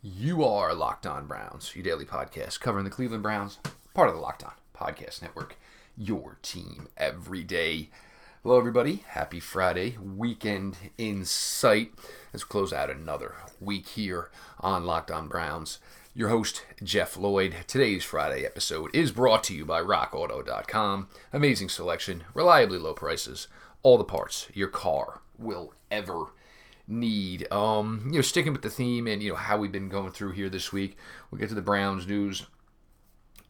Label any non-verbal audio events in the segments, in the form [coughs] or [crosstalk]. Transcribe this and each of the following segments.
You are Locked On Browns, your daily podcast covering the Cleveland Browns, part of the Locked On Podcast Network, your team every day. Hello, everybody. Happy Friday. Weekend in sight Let's close out another week here on Locked On Browns. Your host, Jeff Lloyd. Today's Friday episode is brought to you by RockAuto.com. Amazing selection, reliably low prices, all the parts your car will ever need. Um, you know, sticking with the theme and you know how we've been going through here this week. We'll get to the Browns news,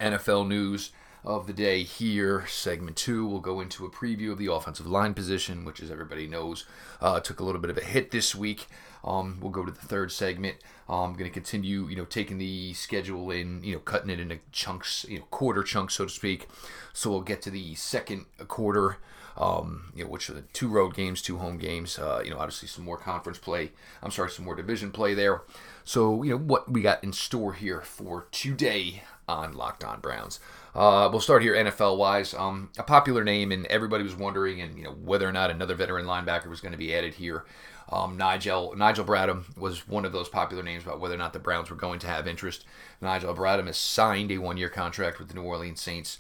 NFL news of the day here. Segment two, we'll go into a preview of the offensive line position, which, as everybody knows, uh, took a little bit of a hit this week. Um, we'll go to the third segment. I'm going to continue, you know, taking the schedule in, you know, cutting it into chunks, you know, quarter chunks, so to speak. So we'll get to the second quarter um, you know, which are the two road games, two home games. Uh, you know, obviously some more conference play. I'm sorry, some more division play there. So, you know, what we got in store here for today on Locked On Browns. Uh, we'll start here NFL wise. Um, a popular name, and everybody was wondering, and you know, whether or not another veteran linebacker was going to be added here. Um, Nigel Nigel Bradham was one of those popular names about whether or not the Browns were going to have interest. Nigel Bradham has signed a one-year contract with the New Orleans Saints.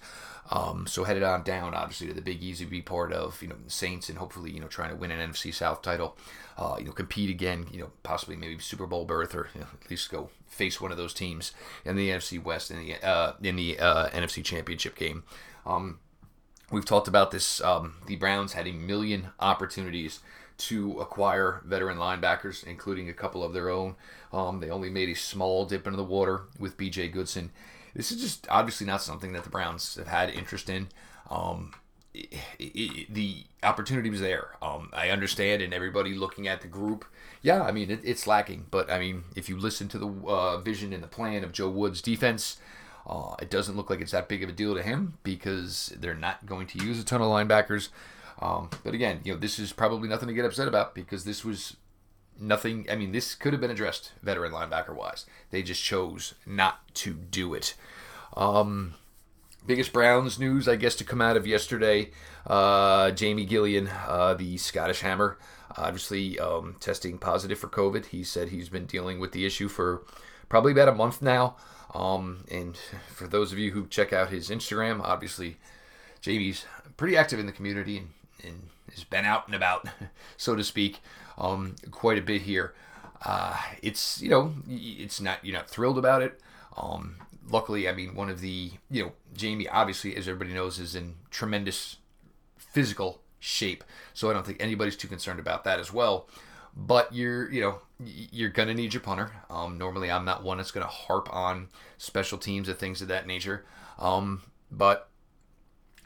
Um, so headed on down, obviously, to the Big Easy be part of you know the Saints and hopefully you know trying to win an NFC South title, uh, you know compete again, you know possibly maybe Super Bowl berth or you know, at least go face one of those teams in the NFC West in the uh, in the uh, NFC Championship game. Um, we've talked about this. Um, the Browns had a million opportunities to acquire veteran linebackers, including a couple of their own. Um, they only made a small dip into the water with B.J. Goodson this is just obviously not something that the Browns have had interest in. Um, it, it, the opportunity was there. Um, I understand, and everybody looking at the group, yeah, I mean it, it's lacking. But I mean, if you listen to the uh, vision and the plan of Joe Woods' defense, uh, it doesn't look like it's that big of a deal to him because they're not going to use a ton of linebackers. Um, but again, you know, this is probably nothing to get upset about because this was nothing. I mean, this could have been addressed veteran linebacker wise. They just chose not to do it. Um, biggest Browns news, I guess, to come out of yesterday uh, Jamie Gillan, uh, the Scottish Hammer, obviously um, testing positive for COVID. He said he's been dealing with the issue for probably about a month now. Um, and for those of you who check out his Instagram, obviously Jamie's pretty active in the community and, and has been out and about, [laughs] so to speak um, quite a bit here. Uh, it's you know it's not you're not thrilled about it. Um, luckily, I mean one of the you know Jamie obviously as everybody knows is in tremendous physical shape, so I don't think anybody's too concerned about that as well. But you're you know you're gonna need your punter. Um, normally, I'm not one that's gonna harp on special teams and things of that nature. Um, but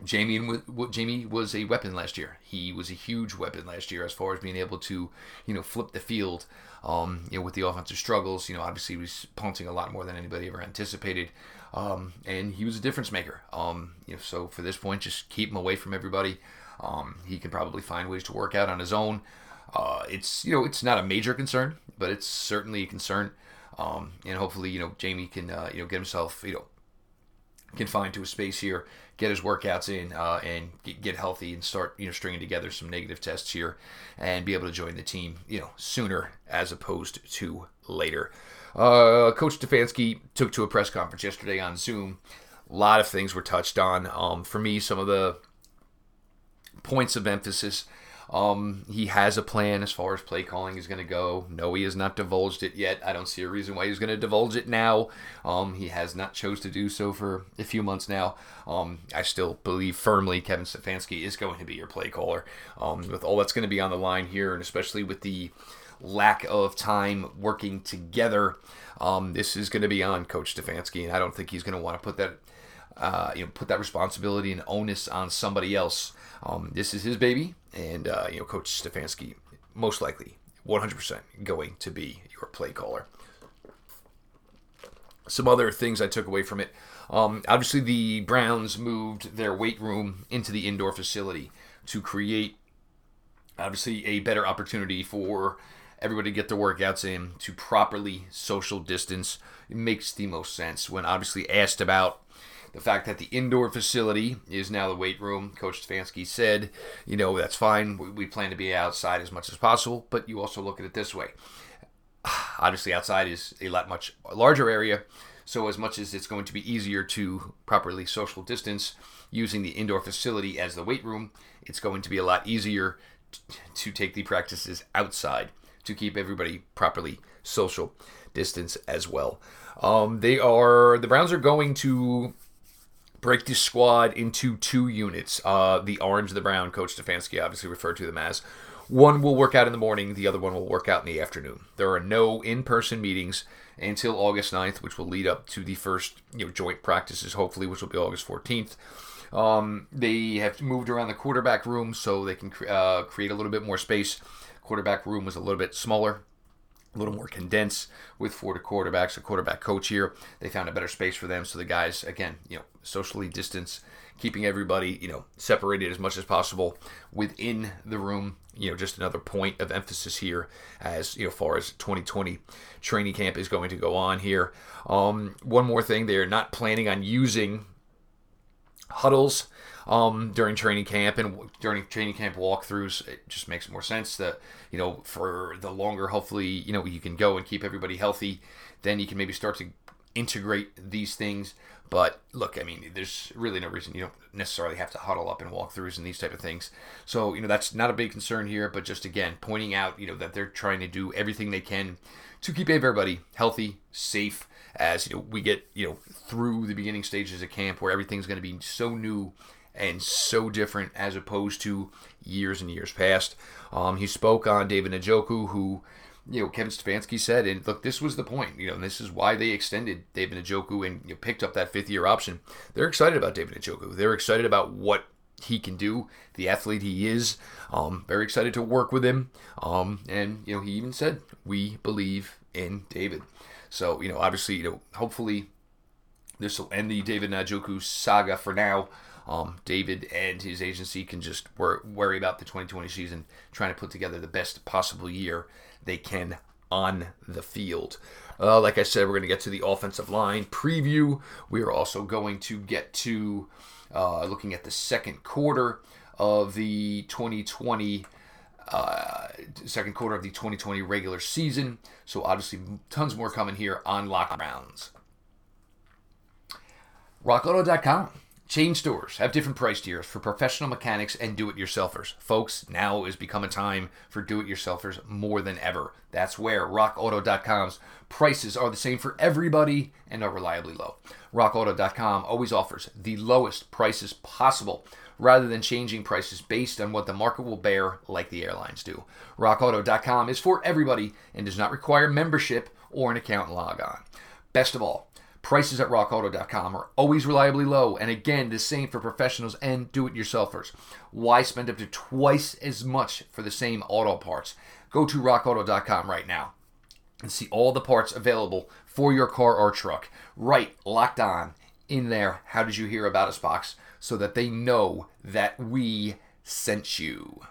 Jamie Jamie was a weapon last year. He was a huge weapon last year as far as being able to, you know, flip the field. Um, you know, with the offensive struggles, you know, obviously he was punting a lot more than anybody ever anticipated, um, and he was a difference maker. Um, you know, so for this point, just keep him away from everybody. Um, he can probably find ways to work out on his own. Uh, it's you know, it's not a major concern, but it's certainly a concern. Um, and hopefully, you know, Jamie can uh, you know get himself you know confined to a space here, get his workouts in, uh, and get, healthy and start you know stringing together some negative tests here, and be able to join the team you know sooner as opposed to later. Uh, Coach Stefanski took to a press conference yesterday on Zoom. A lot of things were touched on. Um, for me, some of the points of emphasis um, he has a plan as far as play calling is going to go. No, he has not divulged it yet. I don't see a reason why he's going to divulge it now. Um, he has not chose to do so for a few months now. Um, I still believe firmly Kevin Stefanski is going to be your play caller. Um, with all that's going to be on the line here, and especially with the lack of time working together, um, this is going to be on Coach Stefanski, and I don't think he's going to want to put that, uh, you know, put that responsibility and onus on somebody else. Um, this is his baby, and uh, you know, Coach Stefanski most likely 100% going to be your play caller. Some other things I took away from it. Um, obviously, the Browns moved their weight room into the indoor facility to create, obviously, a better opportunity for everybody to get their workouts in to properly social distance. It makes the most sense when obviously asked about the fact that the indoor facility is now the weight room, Coach Stefanski said, you know, that's fine. We, we plan to be outside as much as possible, but you also look at it this way. [sighs] Obviously, outside is a lot much larger area. So, as much as it's going to be easier to properly social distance using the indoor facility as the weight room, it's going to be a lot easier to take the practices outside to keep everybody properly social distance as well. Um, they are the Browns are going to break the squad into two units. Uh, the orange and the brown. Coach Stefanski obviously referred to them as. One will work out in the morning. The other one will work out in the afternoon. There are no in-person meetings until August 9th, which will lead up to the first you know joint practices, hopefully, which will be August 14th. Um, they have moved around the quarterback room so they can uh, create a little bit more space. Quarterback room was a little bit smaller, a little more condensed with four to quarterbacks, a quarterback coach here. They found a better space for them, so the guys again, you know, socially distance, keeping everybody, you know, separated as much as possible within the room. You know, just another point of emphasis here as you know, far as 2020 training camp is going to go on here. Um, one more thing, they're not planning on using huddles um, during training camp and during training camp walkthroughs. It just makes more sense that you know for the longer, hopefully, you know you can go and keep everybody healthy. Then you can maybe start to integrate these things. But look, I mean, there's really no reason you don't necessarily have to huddle up in walkthroughs and these type of things. So you know that's not a big concern here. But just again, pointing out you know that they're trying to do everything they can to keep everybody healthy, safe, as you know we get you know through the beginning stages of camp where everything's going to be so new and so different as opposed to years and years past. Um, he spoke on David Njoku, who you know Kevin Stefanski said, and look, this was the point. You know, this is why they extended David Njoku and you know, picked up that fifth year option. They're excited about David Njoku. They're excited about what he can do, the athlete he is. Um, very excited to work with him. Um, and you know, he even said, "We believe in David." So you know, obviously, you know, hopefully this will end the David Njoku saga for now. Um, David and his agency can just wor- worry about the 2020 season, trying to put together the best possible year they can on the field. Uh, like I said, we're going to get to the offensive line preview. We are also going to get to uh, looking at the second quarter of the 2020 uh, second quarter of the 2020 regular season. So obviously, tons more coming here on Lock Rounds. RockAuto.com. Chain stores have different price tiers for professional mechanics and do it yourselfers. Folks, now is become a time for do it yourselfers more than ever. That's where RockAuto.com's prices are the same for everybody and are reliably low. RockAuto.com always offers the lowest prices possible rather than changing prices based on what the market will bear, like the airlines do. RockAuto.com is for everybody and does not require membership or an account log on. Best of all, Prices at rockauto.com are always reliably low, and again, the same for professionals and do it yourselfers. Why spend up to twice as much for the same auto parts? Go to rockauto.com right now and see all the parts available for your car or truck. Right, locked on in there. How did you hear about us box? So that they know that we sent you.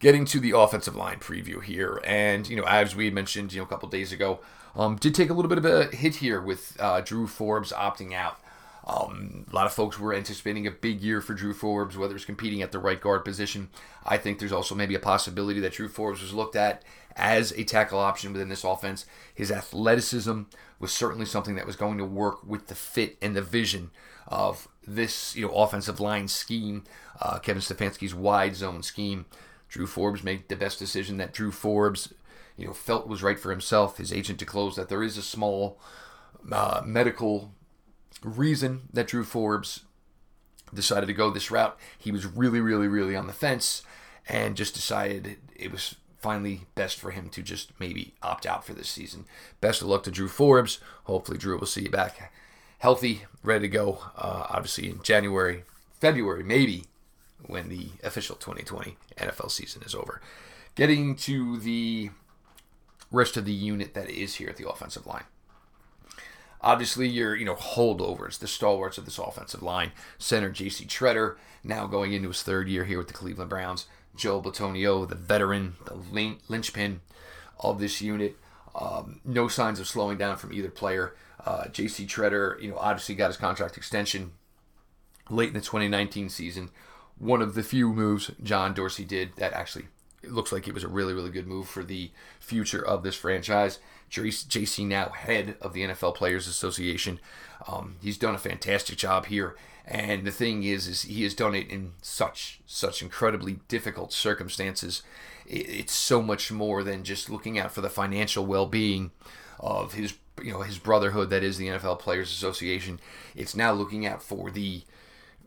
Getting to the offensive line preview here, and you know, as we mentioned, you know, a couple days ago, um, did take a little bit of a hit here with uh, Drew Forbes opting out. Um, a lot of folks were anticipating a big year for Drew Forbes, whether it's competing at the right guard position. I think there's also maybe a possibility that Drew Forbes was looked at as a tackle option within this offense. His athleticism was certainly something that was going to work with the fit and the vision of this you know offensive line scheme, uh, Kevin Stefanski's wide zone scheme. Drew Forbes made the best decision that Drew Forbes you know felt was right for himself. His agent disclosed that there is a small uh, medical reason that Drew Forbes decided to go this route. He was really, really, really on the fence and just decided it was finally best for him to just maybe opt out for this season. Best of luck to Drew Forbes. Hopefully, Drew will see you back healthy, ready to go. Uh, obviously, in January, February, maybe when the official 2020 NFL season is over. Getting to the rest of the unit that is here at the offensive line. Obviously, your you know holdovers, the stalwarts of this offensive line. Center J.C. Tretter now going into his third year here with the Cleveland Browns. Joe Bitonio, the veteran, the linchpin of this unit. Um, no signs of slowing down from either player. Uh, J.C. Tretter, you know, obviously got his contract extension late in the 2019 season. One of the few moves John Dorsey did that actually it looks like it was a really, really good move for the future of this franchise. JC now head of the NFL Players Association. Um, he's done a fantastic job here. And the thing is, is he has done it in such such incredibly difficult circumstances. It's so much more than just looking out for the financial well-being of his you know his brotherhood that is the NFL Players Association. It's now looking out for the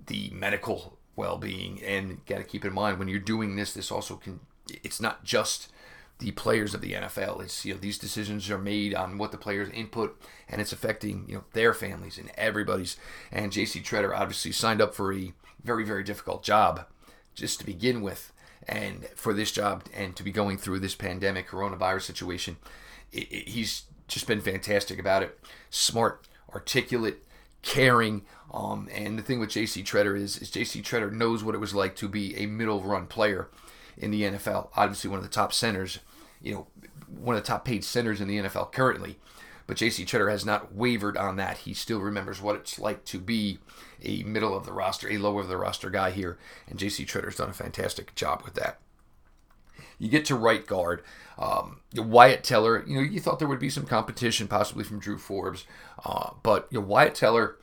the medical well-being and got to keep in mind when you're doing this this also can it's not just the players of the NFL. It's you know these decisions are made on what the players input, and it's affecting you know their families and everybody's. And J.C. Tretter obviously signed up for a very very difficult job just to begin with, and for this job and to be going through this pandemic coronavirus situation, it, it, he's just been fantastic about it. Smart, articulate, caring. Um, and the thing with J.C. Tretter is, is J.C. Tretter knows what it was like to be a middle run player in the NFL. Obviously, one of the top centers, you know, one of the top paid centers in the NFL currently. But J.C. Tretter has not wavered on that. He still remembers what it's like to be a middle of the roster, a lower of the roster guy here. And J.C. Tretter's done a fantastic job with that. You get to right guard. Um, Wyatt Teller, you know, you thought there would be some competition possibly from Drew Forbes. Uh, but you know, Wyatt Teller,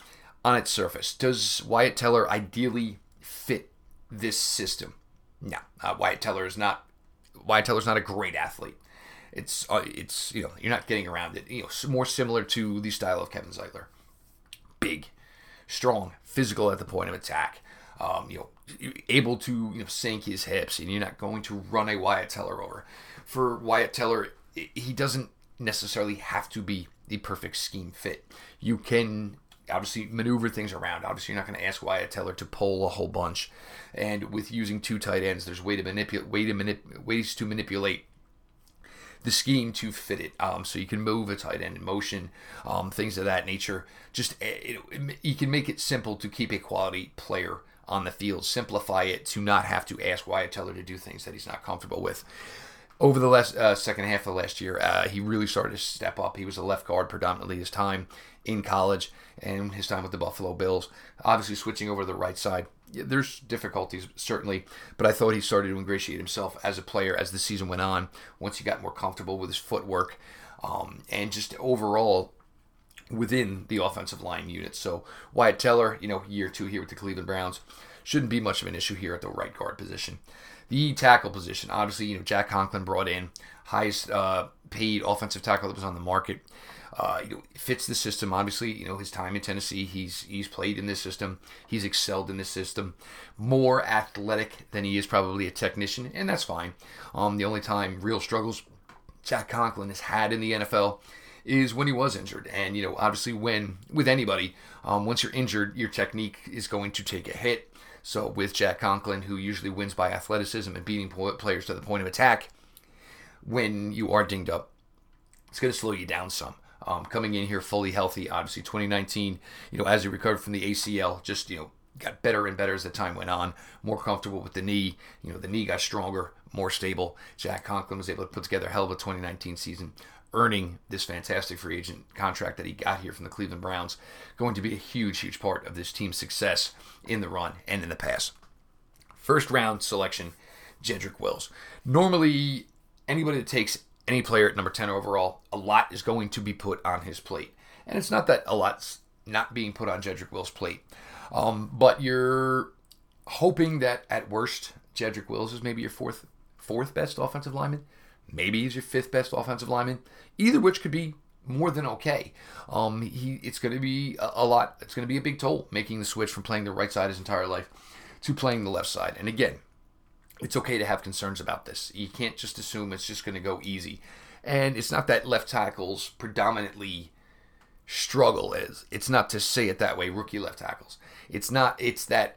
on its surface, does Wyatt Teller ideally fit this system? No, uh, Wyatt Teller is not. Wyatt Teller's not a great athlete. It's uh, it's you know you're not getting around it. You know, more similar to the style of Kevin Zeitler. Big, strong, physical at the point of attack. Um, you know, able to you know sink his hips, and you're not going to run a Wyatt Teller over. For Wyatt Teller, he doesn't necessarily have to be the perfect scheme fit. You can obviously maneuver things around. Obviously, you're not going to ask Wyatt Teller to pull a whole bunch. And with using two tight ends, there's way to manipulate, way to manip- ways to manipulate the scheme to fit it. Um, so you can move a tight end in motion, um, things of that nature. Just eh, you can make it simple to keep a quality player on the field. Simplify it to not have to ask Wyatt Teller to do things that he's not comfortable with over the last uh, second half of last year, uh, he really started to step up. He was a left guard predominantly his time in college and his time with the Buffalo Bills. Obviously, switching over to the right side, there's difficulties certainly, but I thought he started to ingratiate himself as a player as the season went on. Once he got more comfortable with his footwork, um, and just overall within the offensive line unit. So Wyatt Teller, you know, year two here with the Cleveland Browns, shouldn't be much of an issue here at the right guard position. The tackle position, obviously, you know, Jack Conklin brought in highest uh, paid offensive tackle that was on the market. Uh, you know, fits the system. Obviously, you know his time in Tennessee. He's he's played in this system. He's excelled in this system. More athletic than he is probably a technician, and that's fine. Um, the only time real struggles Jack Conklin has had in the NFL is when he was injured. And you know, obviously, when with anybody, um, once you're injured, your technique is going to take a hit. So with Jack Conklin, who usually wins by athleticism and beating players to the point of attack, when you are dinged up, it's going to slow you down some. Um, coming in here fully healthy, obviously 2019, you know, as he recovered from the ACL, just you know got better and better as the time went on. More comfortable with the knee. You know, the knee got stronger, more stable. Jack Conklin was able to put together a hell of a 2019 season earning this fantastic free agent contract that he got here from the Cleveland Browns, going to be a huge, huge part of this team's success in the run and in the pass. First round selection, Jedrick Wills. Normally, anybody that takes any player at number 10 overall, a lot is going to be put on his plate. And it's not that a lot's not being put on Jedrick Wills' plate, um, but you're hoping that at worst, Jedrick Wills is maybe your fourth fourth best offensive lineman. Maybe he's your fifth best offensive lineman. Either which could be more than okay. Um, he it's going to be a, a lot. It's going to be a big toll making the switch from playing the right side his entire life to playing the left side. And again, it's okay to have concerns about this. You can't just assume it's just going to go easy. And it's not that left tackles predominantly struggle is. It's not to say it that way, rookie left tackles. It's not it's that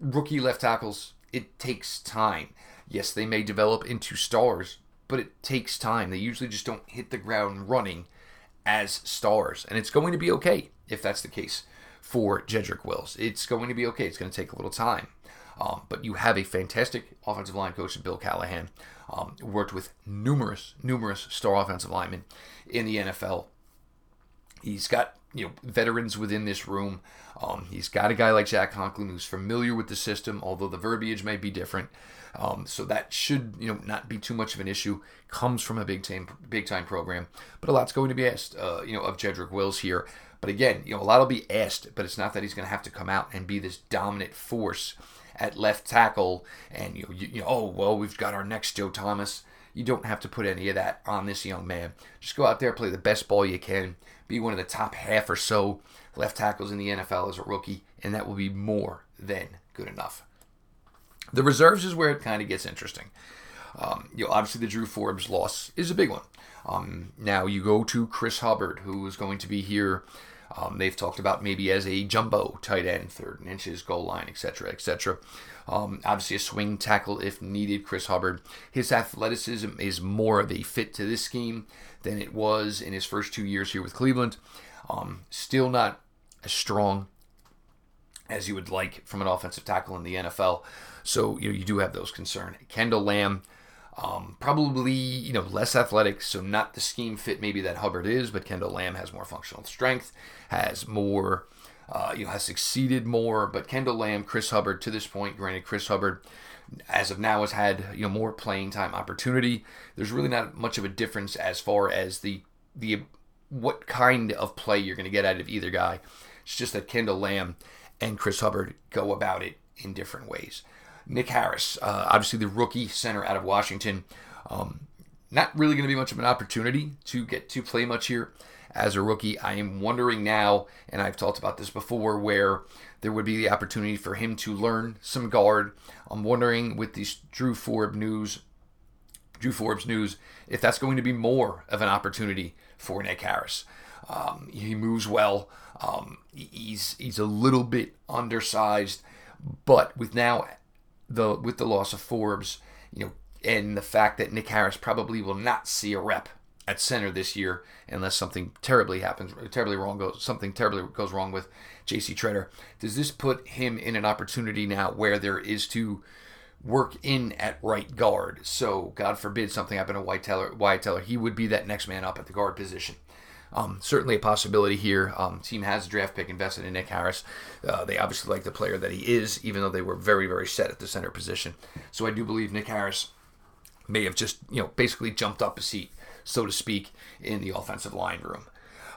rookie left tackles it takes time. Yes, they may develop into stars, but it takes time. They usually just don't hit the ground running as stars. And it's going to be okay if that's the case for Jedrick Wills. It's going to be okay. It's going to take a little time. Um, but you have a fantastic offensive line coach Bill Callahan. Um, worked with numerous, numerous star offensive linemen in the NFL. He's got you know veterans within this room. Um, he's got a guy like Jack Conklin who's familiar with the system, although the verbiage may be different. Um, so that should you know not be too much of an issue. Comes from a big time big time program, but a lot's going to be asked uh, you know of Jedrick Wills here. But again, you know a lot will be asked, but it's not that he's going to have to come out and be this dominant force at left tackle. And you know, you, you know oh well we've got our next Joe Thomas. You don't have to put any of that on this young man. Just go out there, play the best ball you can, be one of the top half or so left tackles in the NFL as a rookie, and that will be more than good enough. The reserves is where it kind of gets interesting. Um, you know, obviously the Drew Forbes loss is a big one. Um, now you go to Chris Hubbard, who is going to be here. Um, they've talked about maybe as a jumbo tight end, third and inches, goal line, etc., etc. Um, obviously, a swing tackle if needed. Chris Hubbard, his athleticism is more of a fit to this scheme than it was in his first two years here with Cleveland. Um, still not as strong as you would like from an offensive tackle in the NFL. So you know, you do have those concerns. Kendall Lamm, um, probably you know less athletic, so not the scheme fit maybe that Hubbard is, but Kendall Lamm has more functional strength, has more, uh, you know, has succeeded more. But Kendall Lamm, Chris Hubbard, to this point, granted, Chris Hubbard, as of now, has had you know more playing time opportunity. There's really not much of a difference as far as the the what kind of play you're going to get out of either guy. It's just that Kendall Lamm and Chris Hubbard go about it in different ways. Nick Harris, uh, obviously the rookie center out of Washington, um, not really going to be much of an opportunity to get to play much here as a rookie. I am wondering now, and I've talked about this before, where there would be the opportunity for him to learn some guard. I'm wondering with these Drew Forbes news, Drew Forbes news, if that's going to be more of an opportunity for Nick Harris. Um, he moves well. Um, he's he's a little bit undersized, but with now the with the loss of Forbes, you know, and the fact that Nick Harris probably will not see a rep at center this year unless something terribly happens, terribly wrong goes, something terribly goes wrong with J.C. Tretter. Does this put him in an opportunity now where there is to work in at right guard? So God forbid something happened to Wyatt Teller, Wyatt Teller, he would be that next man up at the guard position. Um, certainly a possibility here. Um, team has a draft pick invested in Nick Harris. Uh, they obviously like the player that he is, even though they were very, very set at the center position. So I do believe Nick Harris may have just, you know, basically jumped up a seat, so to speak, in the offensive line room.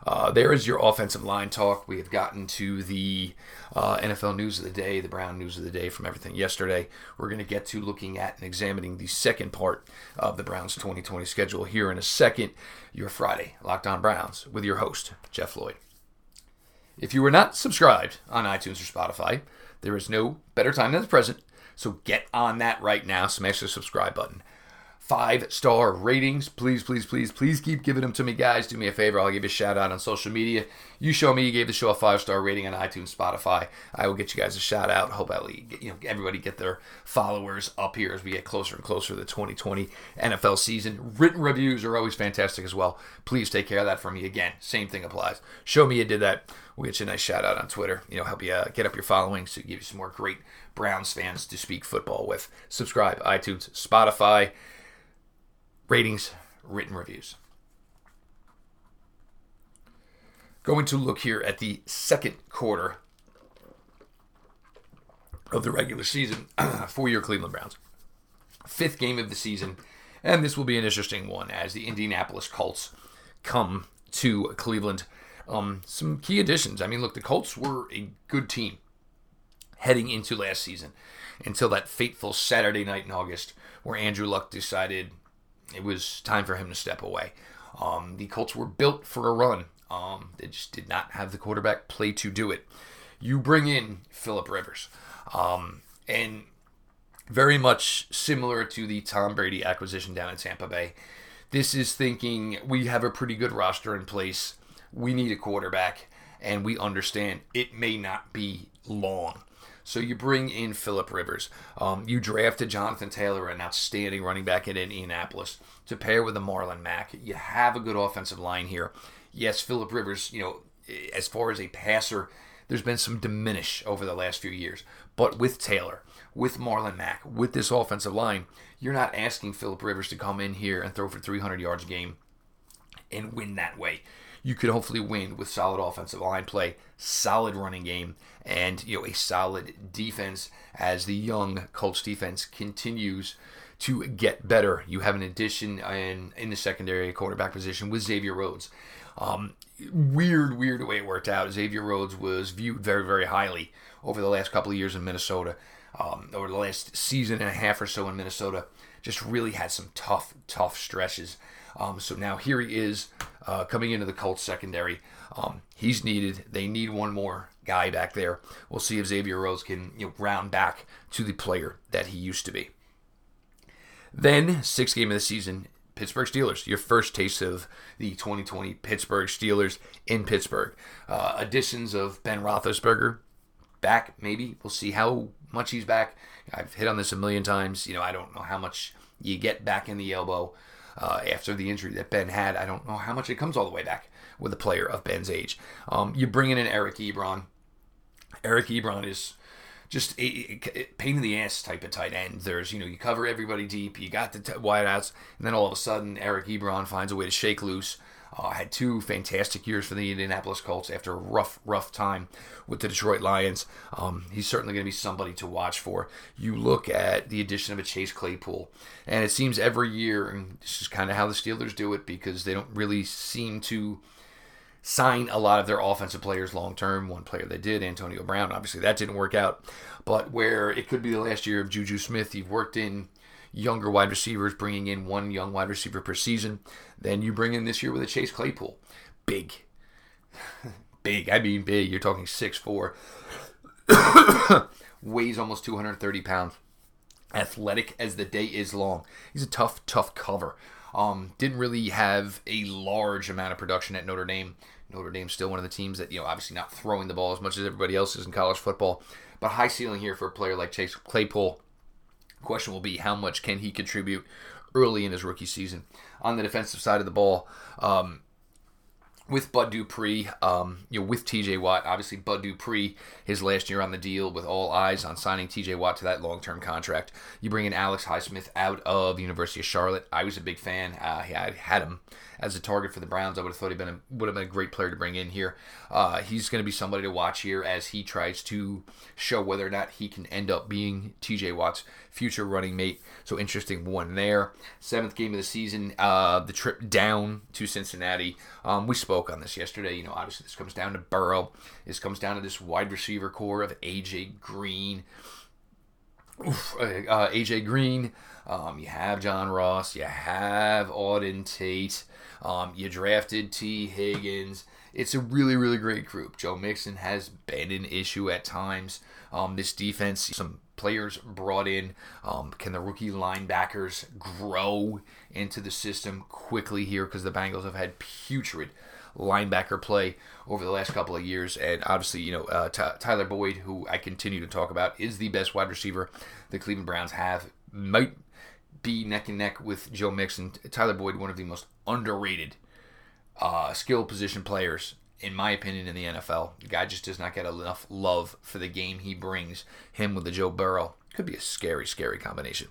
Uh, there is your offensive line talk. We have gotten to the uh, NFL news of the day, the Brown news of the day from everything yesterday. We're going to get to looking at and examining the second part of the Browns 2020 schedule here in a second. Your Friday Locked On Browns with your host, Jeff Lloyd. If you are not subscribed on iTunes or Spotify, there is no better time than the present. So get on that right now. Smash the subscribe button five star ratings. Please, please, please, please keep giving them to me, guys. Do me a favor. I'll give you a shout out on social media. You show me you gave the show a five star rating on iTunes, Spotify. I will get you guys a shout out. Hope I you know everybody get their followers up here as we get closer and closer to the 2020 NFL season. Written reviews are always fantastic as well. Please take care of that for me. Again, same thing applies. Show me you did that. We'll get you a nice shout out on Twitter. You know, help you uh, get up your following so give you some more great Browns fans to speak football with. Subscribe, iTunes, Spotify ratings, written reviews. Going to look here at the second quarter of the regular season [clears throat] for your Cleveland Browns. Fifth game of the season, and this will be an interesting one as the Indianapolis Colts come to Cleveland. Um, some key additions. I mean, look, the Colts were a good team heading into last season until that fateful Saturday night in August where Andrew Luck decided it was time for him to step away. Um, the Colts were built for a run. Um, they just did not have the quarterback play to do it. You bring in Philip Rivers, um, and very much similar to the Tom Brady acquisition down in Tampa Bay. This is thinking we have a pretty good roster in place. We need a quarterback, and we understand it may not be long. So you bring in Philip Rivers. Um, you drafted Jonathan Taylor, an outstanding running back in Indianapolis, to pair with a Marlon Mack. You have a good offensive line here. Yes, Philip Rivers, you know, as far as a passer, there's been some diminish over the last few years. But with Taylor, with Marlon Mack, with this offensive line, you're not asking Philip Rivers to come in here and throw for 300 yards a game and win that way. You could hopefully win with solid offensive line play, solid running game, and you know a solid defense as the young Colts defense continues to get better. You have an addition in in the secondary quarterback position with Xavier Rhodes. Um, weird, weird way it worked out. Xavier Rhodes was viewed very, very highly over the last couple of years in Minnesota, um, over the last season and a half or so in Minnesota. Just really had some tough, tough stretches. Um, so now here he is uh, coming into the Colts secondary. Um, he's needed. They need one more guy back there. We'll see if Xavier Rhodes can you know, round back to the player that he used to be. Then, sixth game of the season, Pittsburgh Steelers. Your first taste of the 2020 Pittsburgh Steelers in Pittsburgh. Uh, additions of Ben Roethlisberger back, maybe. We'll see how much he's back. I've hit on this a million times. You know, I don't know how much you get back in the elbow uh, after the injury that Ben had. I don't know how much it comes all the way back with a player of Ben's age. Um, you bring in an Eric Ebron. Eric Ebron is just a, a, pain in the ass type of tight end. There's, you know, you cover everybody deep, you got the t- wideouts, and then all of a sudden Eric Ebron finds a way to shake loose. Uh, had two fantastic years for the Indianapolis Colts after a rough, rough time with the Detroit Lions. Um, he's certainly going to be somebody to watch for. You look at the addition of a Chase Claypool, and it seems every year, and this is kind of how the Steelers do it because they don't really seem to sign a lot of their offensive players long term. One player they did, Antonio Brown, obviously that didn't work out. But where it could be the last year of Juju Smith, you've worked in younger wide receivers, bringing in one young wide receiver per season. Then you bring in this year with a Chase Claypool. Big. [laughs] big. I mean big. You're talking six four. [coughs] Weighs almost 230 pounds. Athletic as the day is long. He's a tough, tough cover. Um, didn't really have a large amount of production at Notre Dame. Notre Dame's still one of the teams that, you know, obviously not throwing the ball as much as everybody else is in college football. But high ceiling here for a player like Chase Claypool. Question will be how much can he contribute early in his rookie season. On the defensive side of the ball, um, with Bud Dupree, um, you know, with TJ Watt, obviously Bud Dupree, his last year on the deal, with all eyes on signing TJ Watt to that long-term contract. You bring in Alex Highsmith out of University of Charlotte. I was a big fan. Uh, I had him as a target for the Browns. I would have thought he been a, would have been a great player to bring in here. Uh, he's going to be somebody to watch here as he tries to show whether or not he can end up being TJ Watt's future running mate. So interesting one there. Seventh game of the season, uh, the trip down to Cincinnati. Um, we spoke on this yesterday. You know, obviously this comes down to Burrow. This comes down to this wide receiver corps of AJ Green. Oof, uh, uh AJ Green. Um, you have John Ross. You have Auden Tate. Um, you drafted Tee Higgins. It's a really, really great group. Joe Mixon has been an issue at times. Um, this defense, some players brought in. Um, can the rookie linebackers grow into the system quickly here? Because the Bengals have had putrid linebacker play over the last couple of years. And obviously, you know, uh, T- Tyler Boyd, who I continue to talk about, is the best wide receiver the Cleveland Browns have. Might be neck and neck with Joe Mixon. Tyler Boyd, one of the most underrated uh, skill position players, in my opinion, in the NFL. The guy just does not get enough love for the game he brings. Him with the Joe Burrow could be a scary, scary combination.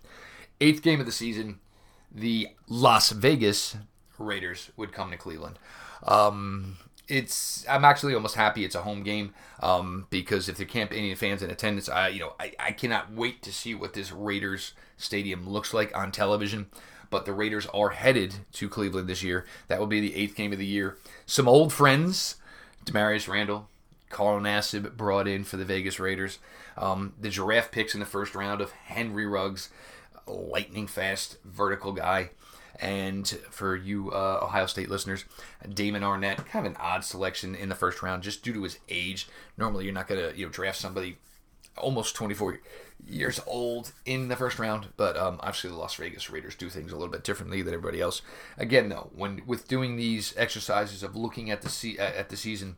Eighth game of the season, the Las Vegas Raiders would come to Cleveland. Um, it's I'm actually almost happy it's a home game um, because if there can't be any fans in attendance, I you know I, I cannot wait to see what this Raiders stadium looks like on television. But the Raiders are headed to Cleveland this year. That will be the eighth game of the year. Some old friends, Damarious Randall, Carl Nassib brought in for the Vegas Raiders. Um, the giraffe picks in the first round of Henry Ruggs, lightning fast vertical guy. And for you uh, Ohio State listeners, Damon Arnette, kind of an odd selection in the first round just due to his age. Normally, you're not going to you know draft somebody almost 24 years old in the first round, but um, obviously the Las Vegas Raiders do things a little bit differently than everybody else. Again, though, when with doing these exercises of looking at the se- at the season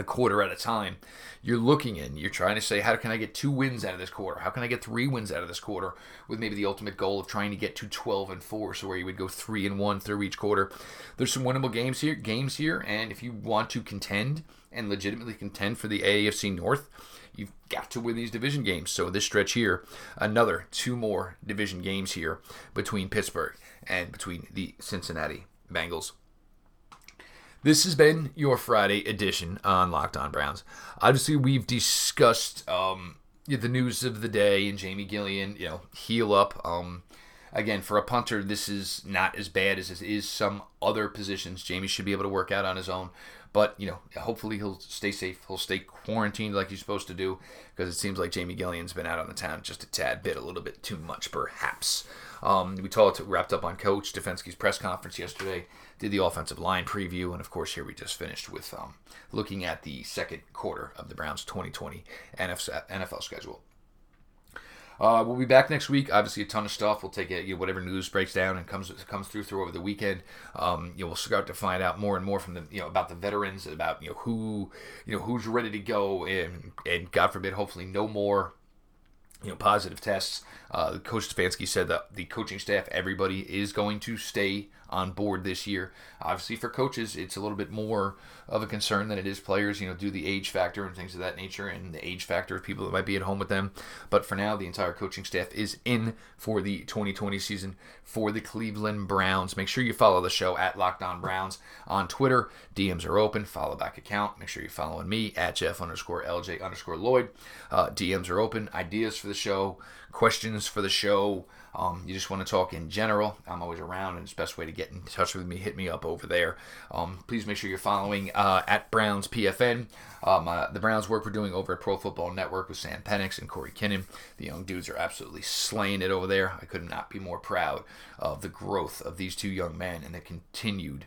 a quarter at a time, you're looking in, you're trying to say, how can I get two wins out of this quarter? How can I get three wins out of this quarter? With maybe the ultimate goal of trying to get to 12 and four, so where you would go three and one through each quarter. There's some winnable games here, games here, and if you want to contend and legitimately contend for the AFC North, you've got to win these division games. So this stretch here, another two more division games here between Pittsburgh and between the Cincinnati Bengals. This has been your Friday edition on Locked On Browns. Obviously, we've discussed um, the news of the day and Jamie Gillan, you know, heal up. Um, again, for a punter, this is not as bad as it is some other positions. Jamie should be able to work out on his own. But, you know, hopefully he'll stay safe. He'll stay quarantined like he's supposed to do because it seems like Jamie Gillan's been out on the town just a tad bit, a little bit too much, perhaps. Um, we talked, wrapped up on Coach Stefanski's press conference yesterday, did the offensive line preview, and of course, here we just finished with um, looking at the second quarter of the Browns' 2020 NFL schedule. Uh, we'll be back next week. Obviously, a ton of stuff. We'll take you know, whatever news breaks down and comes comes through through over the weekend. Um, you know, we'll start to find out more and more from the you know about the veterans, about you know who you know who's ready to go, and and God forbid, hopefully, no more you know positive tests. Uh, Coach Stefanski said that the coaching staff, everybody is going to stay on board this year. Obviously, for coaches, it's a little bit more of a concern than it is players. You know, do the age factor and things of that nature, and the age factor of people that might be at home with them. But for now, the entire coaching staff is in for the 2020 season for the Cleveland Browns. Make sure you follow the show at Locked On Browns on Twitter. DMs are open. Follow back account. Make sure you're following me at Jeff underscore LJ underscore Lloyd. Uh, DMs are open. Ideas for the show, questions for the show um, you just want to talk in general, I'm always around, and it's best way to get in touch with me. Hit me up over there. Um, please make sure you're following uh, at Browns PFN. Um, uh, the Browns work we're doing over at Pro Football Network with Sam Penix and Corey Kinnan. The young dudes are absolutely slaying it over there. I could not be more proud of the growth of these two young men and the continued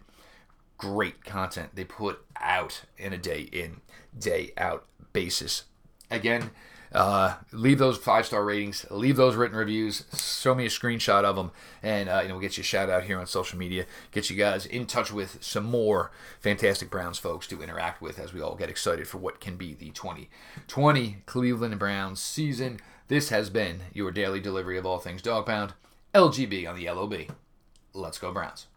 great content they put out in a day in, day out basis. Again, uh, leave those five star ratings, leave those written reviews, show me a screenshot of them, and uh, you know we'll get you a shout out here on social media. Get you guys in touch with some more fantastic Browns folks to interact with as we all get excited for what can be the 2020 Cleveland Browns season. This has been your daily delivery of all things dog pound. LGB on the LOB. Let's go Browns.